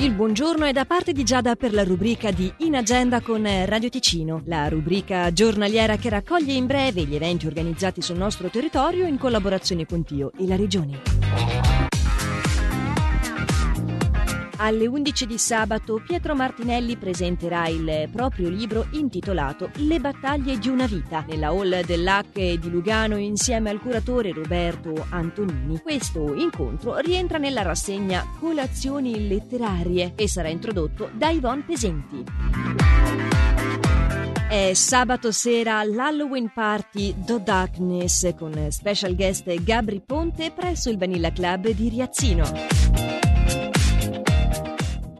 Il buongiorno è da parte di Giada per la rubrica di In Agenda con Radio Ticino, la rubrica giornaliera che raccoglie in breve gli eventi organizzati sul nostro territorio in collaborazione con Tio e la Regione. Alle 11 di sabato Pietro Martinelli presenterà il proprio libro intitolato Le battaglie di una vita nella hall dell'Hack di Lugano insieme al curatore Roberto Antonini. Questo incontro rientra nella rassegna Colazioni letterarie e sarà introdotto da Yvonne Pesenti. È sabato sera l'Halloween Party Do Darkness con special guest Gabri Ponte presso il Vanilla Club di Riazzino.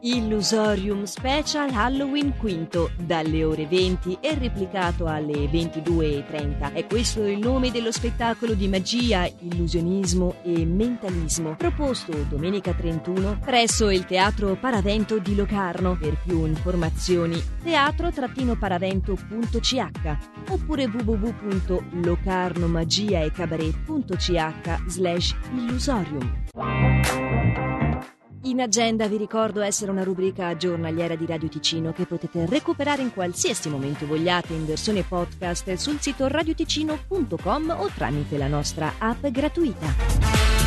Illusorium Special Halloween Quinto, dalle ore 20 e replicato alle 22.30. È questo il nome dello spettacolo di magia, illusionismo e mentalismo, proposto domenica 31 presso il Teatro Paravento di Locarno. Per più informazioni teatro-paravento.ch oppure www.locarnomagiaecabaret.ch slash illusorium. In agenda vi ricordo essere una rubrica giornaliera di Radio Ticino che potete recuperare in qualsiasi momento vogliate in versione podcast sul sito radioticino.com o tramite la nostra app gratuita.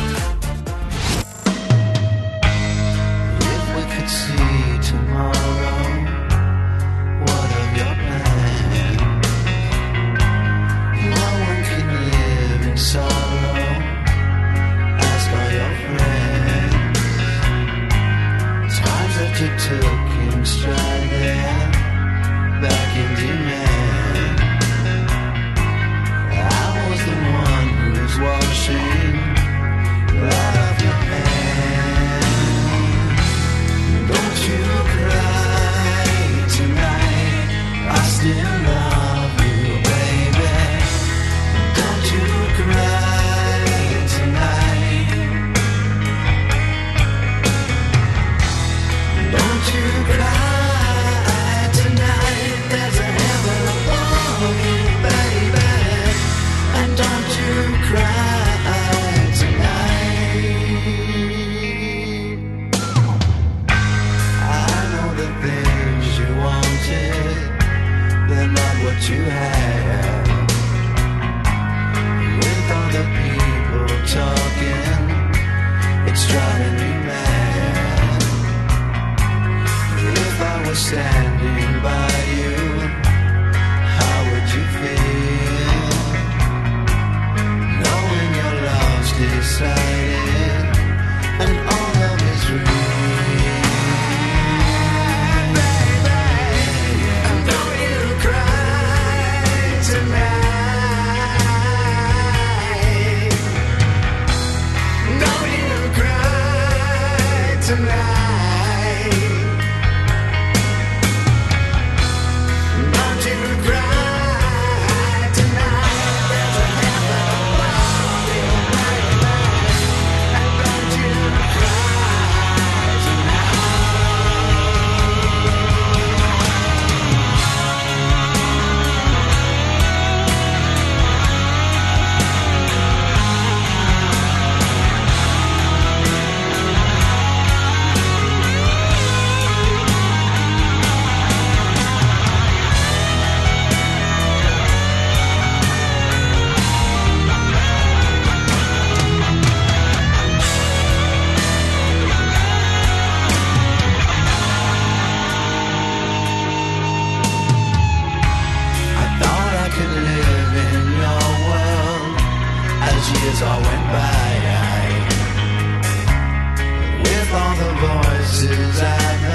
tonight. places I know.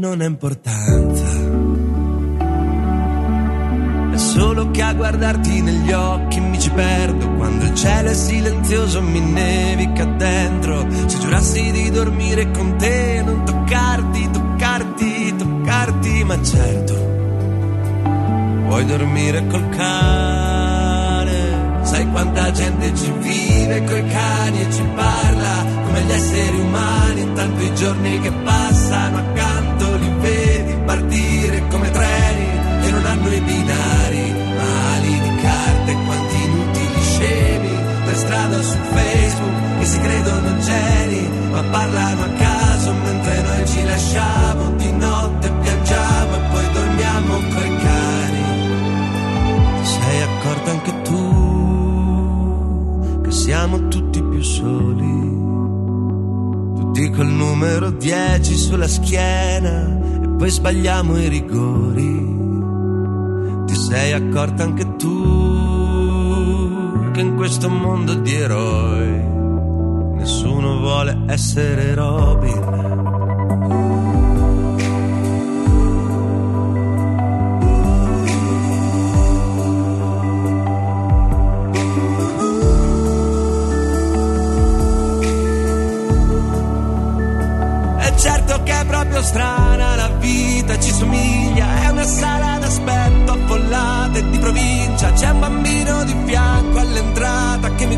non ha importanza. Solo che a guardarti negli occhi mi ci perdo quando il cielo è silenzioso mi nevica dentro. Se giurassi di dormire con te non toccarti toccarti toccarti ma certo vuoi dormire col cane. Sai quanta gente ci vive coi cani e ci parla come gli esseri umani intanto i giorni che passano accanto hanno i binari, mali di carte, quanti inutili scemi per strada su Facebook che si credono geni, ma parlano a caso mentre noi ci lasciamo di notte piangiamo e poi dormiamo coi cani. Ti sei accorta anche tu che siamo tutti più soli. Tutti col numero 10 sulla schiena e poi sbagliamo i rigori ti sei accorta anche tu che in questo mondo di eroi nessuno vuole essere Robin. È certo che è proprio strana la vita, ci somiglia, è una sala d'aspetto e di provincia. C'è un bambino di fianco all'entrata che mi